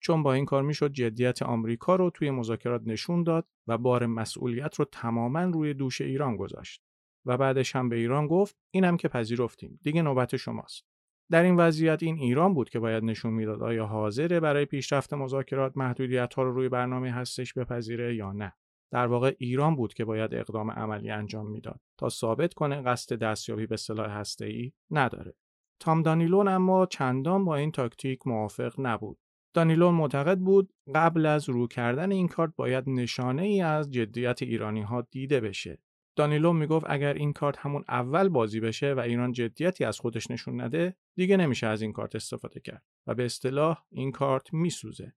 چون با این کار می‌شد جدیت آمریکا رو توی مذاکرات نشون داد و بار مسئولیت رو تماما روی دوش ایران گذاشت. و بعدش هم به ایران گفت اینم که پذیرفتیم دیگه نوبت شماست. در این وضعیت این ایران بود که باید نشون می‌داد آیا حاضره برای پیشرفت مذاکرات محدودیت ها رو روی برنامه هستش بپذیره یا نه. در واقع ایران بود که باید اقدام عملی انجام می‌داد تا ثابت کنه قصد دستیابی به سلاح ای نداره. تام دانیلون اما چندان با این تاکتیک موافق نبود. دانیلون معتقد بود قبل از رو کردن این کارت باید نشانه ای از جدیت ایرانی ها دیده بشه. دانیلو می‌گفت اگر این کارت همون اول بازی بشه و ایران جدیتی از خودش نشون نده دیگه نمیشه از این کارت استفاده کرد و به اصطلاح این کارت میسوزه.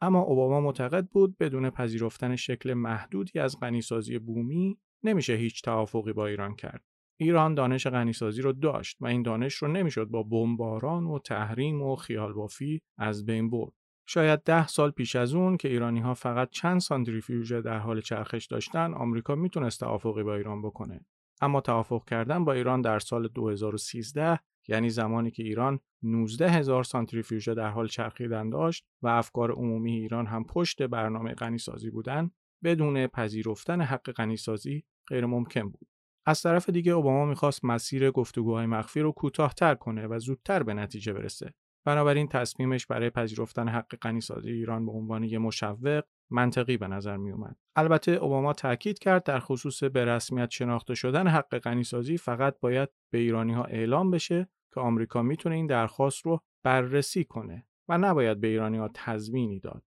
اما اوباما معتقد بود بدون پذیرفتن شکل محدودی از غنیسازی بومی نمیشه هیچ توافقی با ایران کرد. ایران دانش غنیسازی رو داشت و این دانش رو نمی‌شد با بمباران و تحریم و خیال بافی از بین برد. شاید ده سال پیش از اون که ایرانی ها فقط چند سانتریفیوژ در حال چرخش داشتن آمریکا می‌تونست توافقی با ایران بکنه. اما توافق کردن با ایران در سال 2013 یعنی زمانی که ایران 19 هزار سانتریفیوژ در حال چرخیدن داشت و افکار عمومی ایران هم پشت برنامه غنیسازی بودن بدون پذیرفتن حق غنیسازی غیر ممکن بود. از طرف دیگه اوباما می‌خواست مسیر گفتگوهای مخفی رو کوتاهتر کنه و زودتر به نتیجه برسه بنابراین تصمیمش برای پذیرفتن حق غنیسازی ایران به عنوان یک مشوق منطقی به نظر می اومد. البته اوباما تاکید کرد در خصوص به رسمیت شناخته شدن حق غنیسازی فقط باید به ایرانی ها اعلام بشه که آمریکا می‌تونه این درخواست رو بررسی کنه و نباید به ایرانی ها تضمینی داد.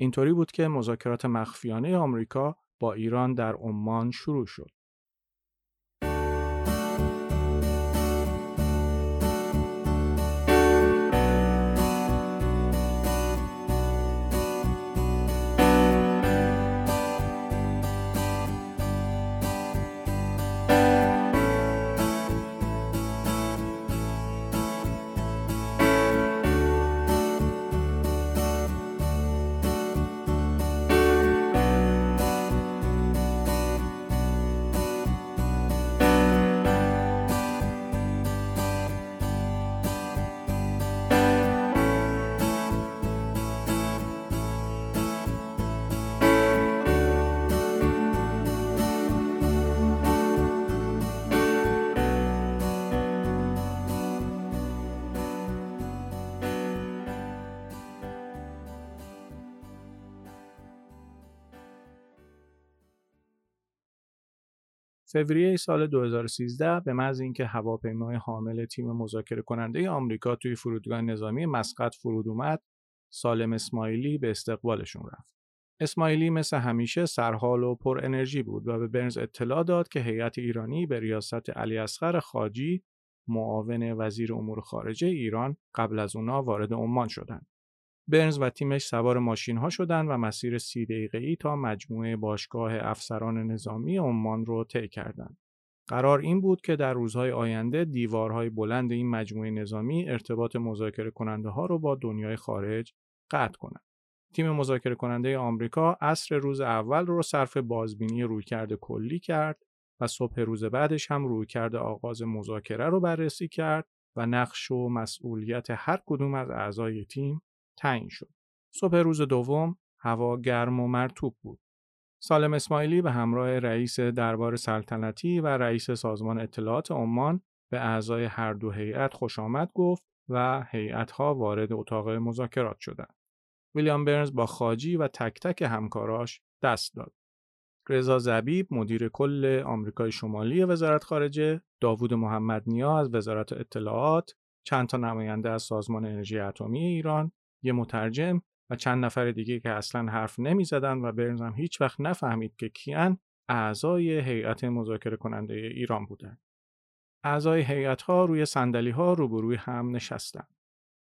اینطوری بود که مذاکرات مخفیانه آمریکا با ایران در عمان شروع شد. فوریه سال 2013 به محض اینکه هواپیمای حامل تیم مذاکره کننده آمریکا توی فرودگاه نظامی مسقط فرود اومد، سالم اسماعیلی به استقبالشون رفت. اسماعیلی مثل همیشه سرحال و پر انرژی بود و به برنز اطلاع داد که هیئت ایرانی به ریاست علی اصغر خاجی معاون وزیر امور خارجه ایران قبل از اونا وارد عمان شدند. برنز و تیمش سوار ماشین ها شدن و مسیر سی ای تا مجموعه باشگاه افسران نظامی عمان رو طی کردند. قرار این بود که در روزهای آینده دیوارهای بلند این مجموعه نظامی ارتباط مذاکره کننده ها رو با دنیای خارج قطع کنند. تیم مذاکره کننده آمریکا عصر روز اول رو صرف بازبینی رویکرد کلی کرد و صبح روز بعدش هم رویکرد آغاز مذاکره رو بررسی کرد و نقش و مسئولیت هر کدوم از اعضای تیم تعیین شد. صبح روز دوم هوا گرم و مرتوب بود. سالم اسماعیلی به همراه رئیس دربار سلطنتی و رئیس سازمان اطلاعات عمان به اعضای هر دو هیئت خوش آمد گفت و هیئت‌ها وارد اتاق مذاکرات شدند. ویلیام برنز با خاجی و تک تک همکاراش دست داد. رضا زبیب مدیر کل آمریکای شمالی وزارت خارجه، داوود محمد نیا از وزارت اطلاعات، چند تا نماینده از سازمان انرژی اتمی ایران، یه مترجم و چند نفر دیگه که اصلا حرف نمی زدن و برنز هم هیچ وقت نفهمید که کیان اعضای هیئت مذاکره کننده ایران بودند. اعضای هیئت ها روی صندلی ها روبروی هم نشستند.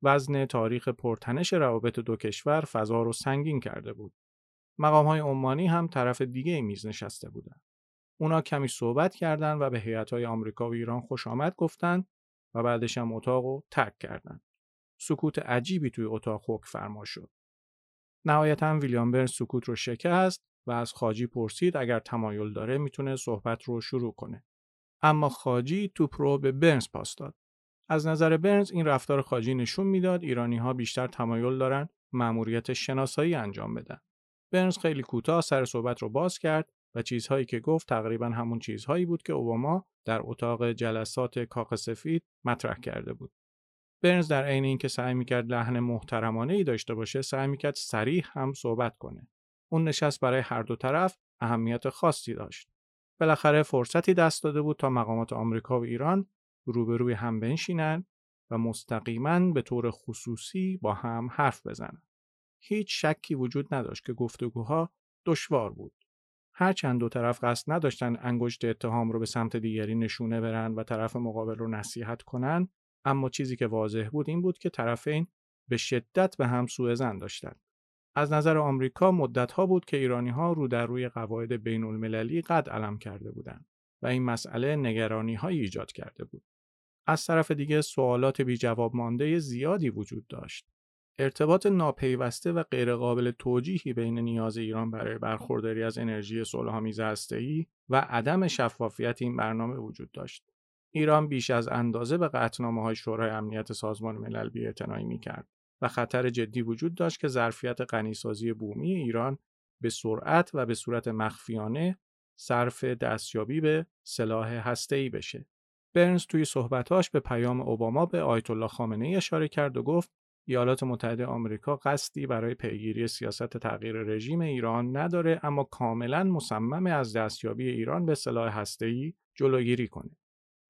وزن تاریخ پرتنش روابط دو کشور فضا رو سنگین کرده بود. مقام های عمانی هم طرف دیگه میز نشسته بودند. اونا کمی صحبت کردند و به هیئت های آمریکا و ایران خوش آمد گفتند و بعدش هم اتاق رو ترک کردند. سکوت عجیبی توی اتاق حک فرما شد. نهایتا ویلیام برن سکوت رو شکست و از خاجی پرسید اگر تمایل داره می‌تونه صحبت رو شروع کنه. اما خاجی توپ رو به برنز پاس داد. از نظر برنز این رفتار خاجی نشون می‌داد ایرانی ها بیشتر تمایل دارن مأموریت شناسایی انجام بدن. برنز خیلی کوتاه سر صحبت رو باز کرد و چیزهایی که گفت تقریبا همون چیزهایی بود که اوباما در اتاق جلسات کاخ سفید مطرح کرده بود. برنز در عین اینکه سعی می‌کرد لحن محترمانه ای داشته باشه سعی می‌کرد سریح هم صحبت کنه. اون نشست برای هر دو طرف اهمیت خاصی داشت. بالاخره فرصتی دست داده بود تا مقامات آمریکا و ایران روبروی هم بنشینن و مستقیما به طور خصوصی با هم حرف بزنن. هیچ شکی وجود نداشت که گفتگوها دشوار بود. هرچند دو طرف قصد نداشتن انگشت اتهام رو به سمت دیگری نشونه برن و طرف مقابل رو نصیحت کنن اما چیزی که واضح بود این بود که طرفین به شدت به هم سوء زن داشتند. از نظر آمریکا مدتها بود که ایرانی ها رو در روی قواعد بین المللی قد علم کرده بودند و این مسئله نگرانی های ایجاد کرده بود. از طرف دیگه سوالات بی جواب مانده زیادی وجود داشت. ارتباط ناپیوسته و غیرقابل توجیهی بین نیاز ایران برای برخورداری از انرژی صلحآمیز هسته‌ای و عدم شفافیت این برنامه وجود داشت. ایران بیش از اندازه به قطنامه های شورای امنیت سازمان ملل بی‌اعتنایی می‌کرد و خطر جدی وجود داشت که ظرفیت غنیسازی بومی ایران به سرعت و به صورت مخفیانه صرف دستیابی به سلاح هسته‌ای بشه. برنز توی صحبتاش به پیام اوباما به آیت الله خامنه ای اشاره کرد و گفت ایالات متحده آمریکا قصدی برای پیگیری سیاست تغییر رژیم ایران نداره اما کاملا مصمم از دستیابی ایران به سلاح هسته‌ای جلوگیری کنه.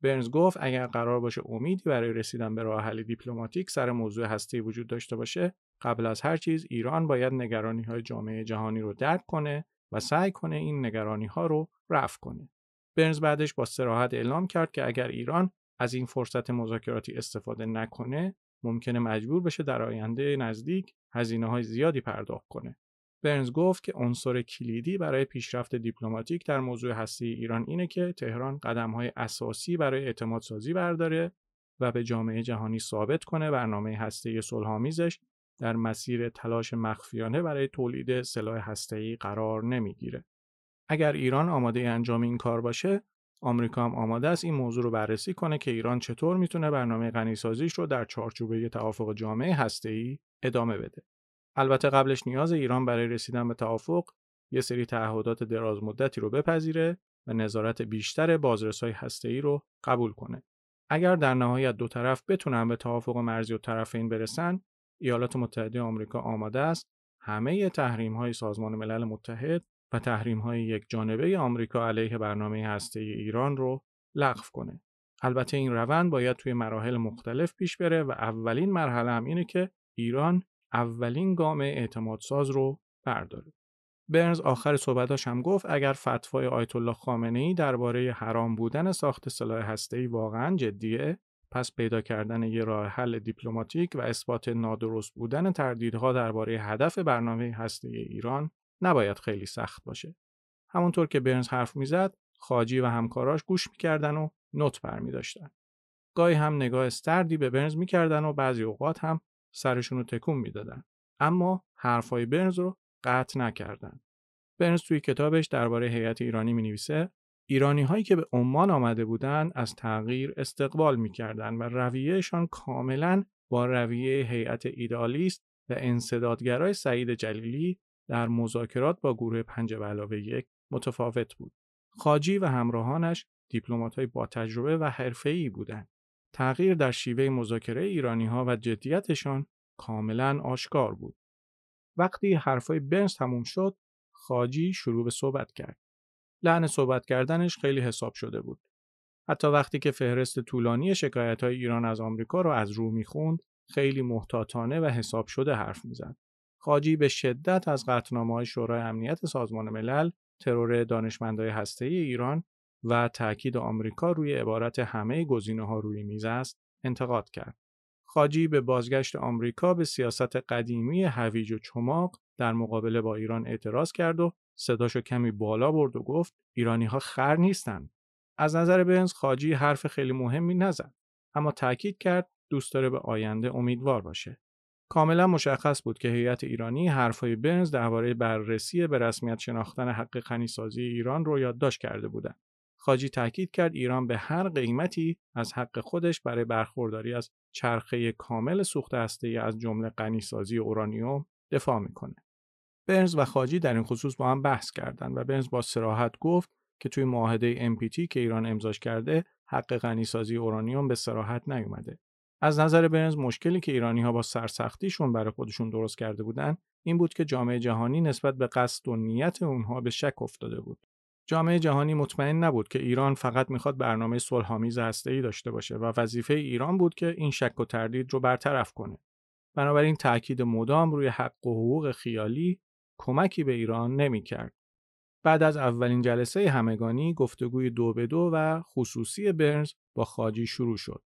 برنز گفت اگر قرار باشه امیدی برای رسیدن به راه حل دیپلماتیک سر موضوع هستی وجود داشته باشه قبل از هر چیز ایران باید نگرانی های جامعه جهانی رو درک کنه و سعی کنه این نگرانی ها رو رفع کنه. برنز بعدش با سراحت اعلام کرد که اگر ایران از این فرصت مذاکراتی استفاده نکنه ممکنه مجبور بشه در آینده نزدیک هزینه های زیادی پرداخت کنه. برنز گفت که عنصر کلیدی برای پیشرفت دیپلماتیک در موضوع هستی ایران اینه که تهران قدم‌های اساسی برای اعتماد سازی برداره و به جامعه جهانی ثابت کنه برنامه هسته صلحآمیزش در مسیر تلاش مخفیانه برای تولید سلاح هسته‌ای قرار نمی‌گیره. اگر ایران آماده انجام این کار باشه، آمریکا هم آماده است این موضوع رو بررسی کنه که ایران چطور می‌تونه برنامه غنیسازیش رو در چارچوبه توافق جامعه هسته‌ای ادامه بده. البته قبلش نیاز ایران برای رسیدن به توافق یه سری تعهدات دراز مدتی رو بپذیره و نظارت بیشتر بازرسای هسته‌ای رو قبول کنه. اگر در نهایت دو طرف بتونن به توافق مرزی و طرفین برسن، ایالات متحده آمریکا آماده است همه تحریم های سازمان ملل متحد و تحریم های یک جانبه آمریکا علیه برنامه هسته ایران رو لغو کنه. البته این روند باید توی مراحل مختلف پیش بره و اولین مرحله هم اینه که ایران اولین گام اعتمادساز رو برداره. برنز آخر صحبتاش هم گفت اگر فتوای آیت الله خامنه ای درباره حرام بودن ساخت سلاح هسته‌ای واقعا جدیه پس پیدا کردن یه راه حل دیپلماتیک و اثبات نادرست بودن تردیدها درباره هدف برنامه هسته ایران نباید خیلی سخت باشه. همونطور که برنز حرف می‌زد، خاجی و همکاراش گوش می‌کردن و نوت برمی داشتن. گاهی هم نگاه سردی به برنز می‌کردن و بعضی اوقات هم سرشون رو تکون می‌دادن. اما حرفای برنز رو قطع نکردن. برنز توی کتابش درباره هیئت ایرانی می نویسه ایرانی هایی که به عمان آمده بودند از تغییر استقبال می‌کردند و رویهشان کاملا با رویه هیئت ایدالیست و انصدادگرای سعید جلیلی در مذاکرات با گروه پنج علاوه یک متفاوت بود. خاجی و همراهانش های با تجربه و حرفه‌ای بودند. تغییر در شیوه مذاکره ایرانی ها و جدیتشان کاملا آشکار بود. وقتی حرفای برنز تموم شد، خاجی شروع به صحبت کرد. لحن صحبت کردنش خیلی حساب شده بود. حتی وقتی که فهرست طولانی شکایت های ایران از آمریکا رو از رو می‌خوند، خیلی محتاطانه و حساب شده حرف می‌زد. خاجی به شدت از قطنامه های شورای امنیت سازمان ملل، ترور دانشمندای هسته ایران و تاکید آمریکا روی عبارت همه گزینه ها روی میز است انتقاد کرد. خاجی به بازگشت آمریکا به سیاست قدیمی هویج و چماق در مقابله با ایران اعتراض کرد و صداشو کمی بالا برد و گفت ایرانی ها خر نیستن. از نظر بنز خاجی حرف خیلی مهمی نزد اما تاکید کرد دوست داره به آینده امیدوار باشه. کاملا مشخص بود که هیئت ایرانی حرفهای برنز درباره بررسی به رسمیت شناختن حق غنیسازی ایران رو یادداشت کرده بودند. خاجی تاکید کرد ایران به هر قیمتی از حق خودش برای برخورداری از چرخه کامل سوخت هسته از جمله غنیسازی اورانیوم دفاع می‌کنه. برنز و خاجی در این خصوص با هم بحث کردند و برنز با سراحت گفت که توی معاهده MPT که ایران امضاش کرده حق غنیسازی اورانیوم به سراحت نیومده. از نظر برنز مشکلی که ایرانی ها با سرسختیشون برای خودشون درست کرده بودن این بود که جامعه جهانی نسبت به قصد و نیت اونها به شک افتاده بود. جامعه جهانی مطمئن نبود که ایران فقط می‌خواد برنامه صلحآمیز هسته‌ای داشته باشه و وظیفه ایران بود که این شک و تردید رو برطرف کنه. بنابراین تاکید مدام روی حق و حقوق خیالی کمکی به ایران نمی‌کرد. بعد از اولین جلسه همگانی گفتگوی دو به دو و خصوصی برنز با خاجی شروع شد.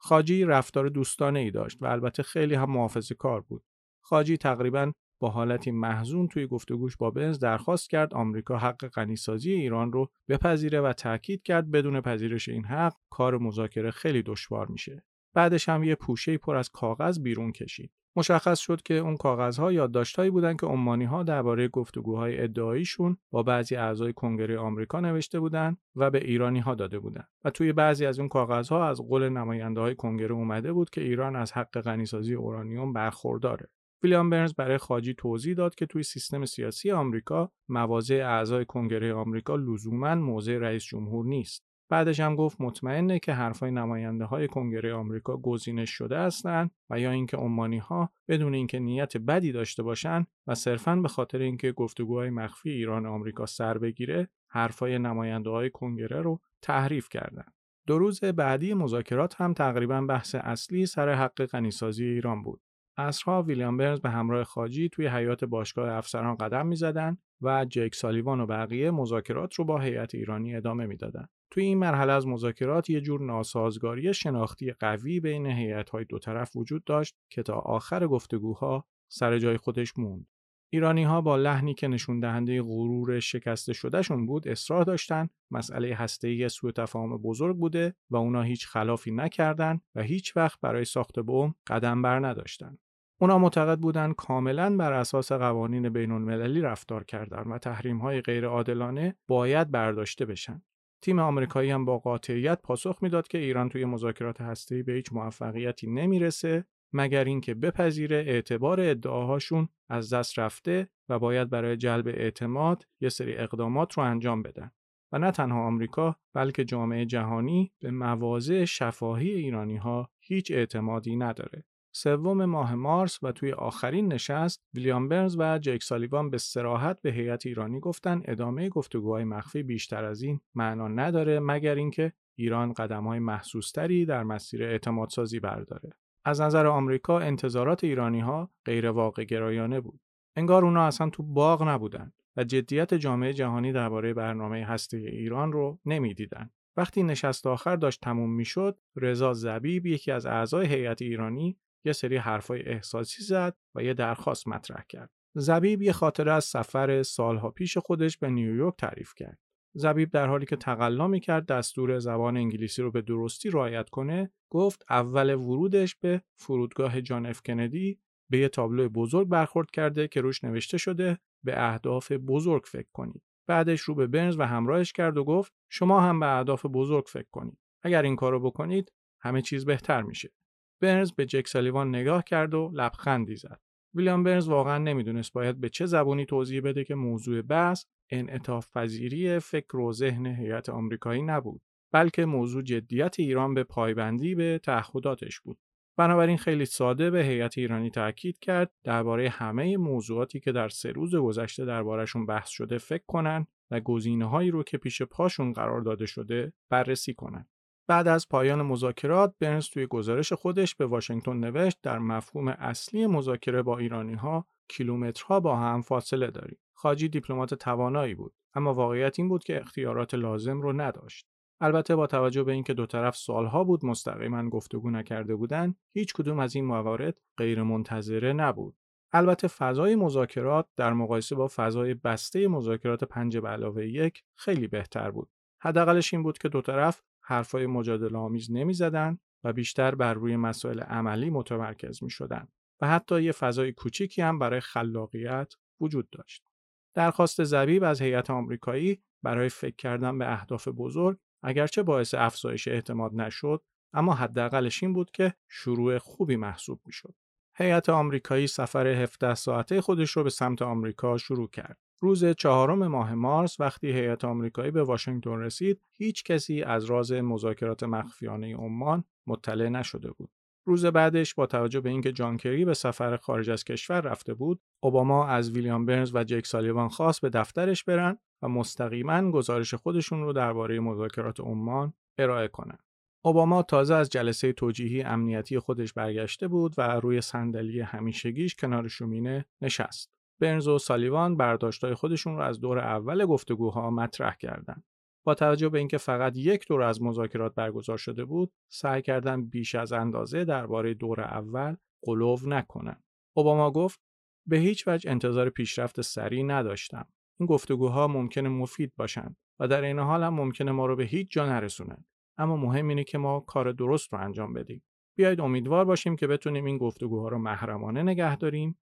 خاجی رفتار دوستانه ای داشت و البته خیلی هم محافظه کار بود. خاجی تقریبا با حالتی محزون توی گفتگوش با بنز درخواست کرد آمریکا حق غنیسازی ایران رو بپذیره و تاکید کرد بدون پذیرش این حق کار مذاکره خیلی دشوار میشه. بعدش هم یه پوشه پر از کاغذ بیرون کشید. مشخص شد که اون کاغذها یادداشتهایی بودن که عمانی درباره گفتگوهای ادعاییشون با بعضی اعضای کنگره آمریکا نوشته بودند و به ایرانی ها داده بودند و توی بعضی از اون کاغذها از قول نماینده های کنگره اومده بود که ایران از حق غنیسازی اورانیوم برخورداره ویلیام برنز برای خاجی توضیح داد که توی سیستم سیاسی آمریکا مواضع اعضای کنگره آمریکا لزوما موضع رئیس جمهور نیست بعدش هم گفت مطمئنه که حرفای نماینده های کنگره آمریکا گزینش شده هستند و یا اینکه عمانی ها بدون اینکه نیت بدی داشته باشند و صرفا به خاطر اینکه گفتگوهای مخفی ایران آمریکا سر بگیره حرفای نماینده های کنگره رو تحریف کردند. دو روز بعدی مذاکرات هم تقریبا بحث اصلی سر حق غنیسازی ایران بود. اصرها ویلیام برنز به همراه خاجی توی حیات باشگاه افسران قدم می‌زدند و جیک سالیوان و بقیه مذاکرات رو با هیئت ایرانی ادامه می‌دادند. توی این مرحله از مذاکرات یه جور ناسازگاری شناختی قوی بین هیئت‌های دو طرف وجود داشت که تا آخر گفتگوها سر جای خودش موند. ایرانی ها با لحنی که نشون دهنده غرور شکسته شدهشون بود اصرار داشتن مسئله هسته‌ای سوء تفاهم بزرگ بوده و اونا هیچ خلافی نکردند و هیچ وقت برای ساخت بم قدم بر نداشتن. اونا معتقد بودند کاملا بر اساس قوانین بین المللی رفتار کردند و تحریم های غیر عادلانه باید برداشته بشن. تیم آمریکایی هم با قاطعیت پاسخ می‌داد که ایران توی مذاکرات هسته‌ای به هیچ موفقیتی نمی‌رسه مگر اینکه بپذیره اعتبار ادعاهاشون از دست رفته و باید برای جلب اعتماد یه سری اقدامات رو انجام بدن و نه تنها آمریکا بلکه جامعه جهانی به مواضع شفاهی ایرانی ها هیچ اعتمادی نداره سوم ماه مارس و توی آخرین نشست ویلیام برنز و جک سالیوان به سراحت به هیئت ایرانی گفتن ادامه گفتگوهای مخفی بیشتر از این معنا نداره مگر اینکه ایران قدم‌های محسوستری در مسیر اعتمادسازی برداره. از نظر آمریکا انتظارات ایرانی ها غیر واقع گرایانه بود. انگار اونا اصلا تو باغ نبودن و جدیت جامعه جهانی درباره برنامه هسته ایران رو نمی‌دیدن. وقتی نشست آخر داشت تموم می‌شد، رضا زبیب یکی از اعضای هیئت ایرانی یه سری حرفای احساسی زد و یه درخواست مطرح کرد. زبیب یه خاطره از سفر سالها پیش خودش به نیویورک تعریف کرد. زبیب در حالی که تقلا می‌کرد دستور زبان انگلیسی رو به درستی رعایت کنه گفت اول ورودش به فرودگاه جان اف کندی به یه تابلو بزرگ برخورد کرده که روش نوشته شده به اهداف بزرگ فکر کنید بعدش رو به برنز و همراهش کرد و گفت شما هم به اهداف بزرگ فکر کنید اگر این کارو بکنید همه چیز بهتر میشه برنز به جک سالیوان نگاه کرد و لبخندی زد ویلیام برنز واقعا نمی‌دونست باید به چه زبانی توضیح بده که موضوع بحث انعطاف پذیری فکر و ذهن هیئت آمریکایی نبود بلکه موضوع جدیت ایران به پایبندی به تعهداتش بود بنابراین خیلی ساده به هیئت ایرانی تاکید کرد درباره همه موضوعاتی که در سه روز گذشته دربارهشون بحث شده فکر کنن و گزینه‌هایی رو که پیش پاشون قرار داده شده بررسی کنند. بعد از پایان مذاکرات برنز توی گزارش خودش به واشنگتن نوشت در مفهوم اصلی مذاکره با ایرانی ها کیلومترها با هم فاصله داریم. خاجی دیپلمات توانایی بود اما واقعیت این بود که اختیارات لازم رو نداشت. البته با توجه به اینکه دو طرف سالها بود مستقیما گفتگو نکرده بودند هیچ کدوم از این موارد غیر منتظره نبود البته فضای مذاکرات در مقایسه با فضای بسته مذاکرات پنج به علاوه یک خیلی بهتر بود حداقلش این بود که دو طرف حرفای مجادله آمیز نمی‌زدند و بیشتر بر روی مسائل عملی متمرکز می شدن و حتی یه فضای کوچیکی هم برای خلاقیت وجود داشت. درخواست زبیب از هیئت آمریکایی برای فکر کردن به اهداف بزرگ اگرچه باعث افزایش اعتماد نشد اما حداقلش این بود که شروع خوبی محسوب می‌شد. هیئت آمریکایی سفر 17 ساعته خودش رو به سمت آمریکا شروع کرد. روز چهارم ماه مارس وقتی هیئت آمریکایی به واشنگتن رسید، هیچ کسی از راز مذاکرات مخفیانه عمان مطلع نشده بود. روز بعدش با توجه به اینکه جان کری به سفر خارج از کشور رفته بود، اوباما از ویلیام برنز و جک سالیوان خواست به دفترش برن و مستقیما گزارش خودشون رو درباره مذاکرات عمان ارائه کنند. اوباما تازه از جلسه توجیهی امنیتی خودش برگشته بود و روی صندلی همیشگیش کنار شومینه نشست. برنز و سالیوان برداشتهای خودشون رو از دور اول گفتگوها مطرح کردند. با توجه به اینکه فقط یک دور از مذاکرات برگزار شده بود، سعی کردن بیش از اندازه درباره دور اول قلوو نکنن. اوباما گفت به هیچ وجه انتظار پیشرفت سریع نداشتم. این گفتگوها ممکنه مفید باشند و در این حال هم ممکنه ما رو به هیچ جا نرسونن. اما مهم اینه که ما کار درست رو انجام بدیم. بیایید امیدوار باشیم که بتونیم این گفتگوها رو محرمانه نگه داریم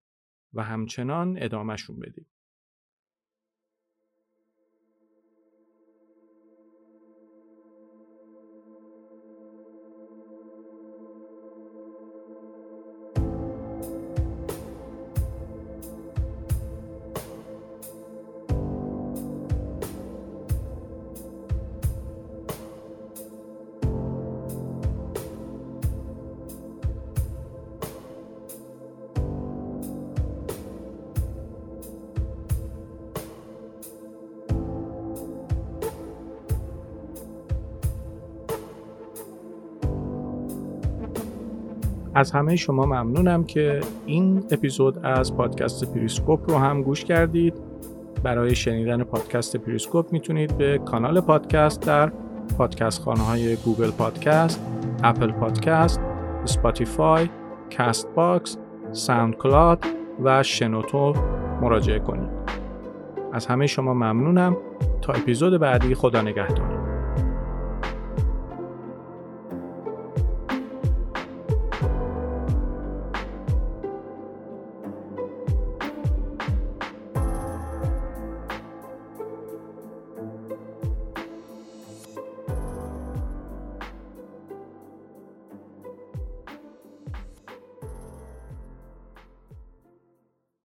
و همچنان ادامهشون بدیم. از همه شما ممنونم که این اپیزود از پادکست پریسکوپ رو هم گوش کردید برای شنیدن پادکست پریسکوپ می‌تونید به کانال پادکست در پادکست خانه های Google Podcast، Apple Podcast، Spotify، Castbox، SoundCloud و شنوتو مراجعه کنید. از همه شما ممنونم تا اپیزود بعدی خدا نگهدار.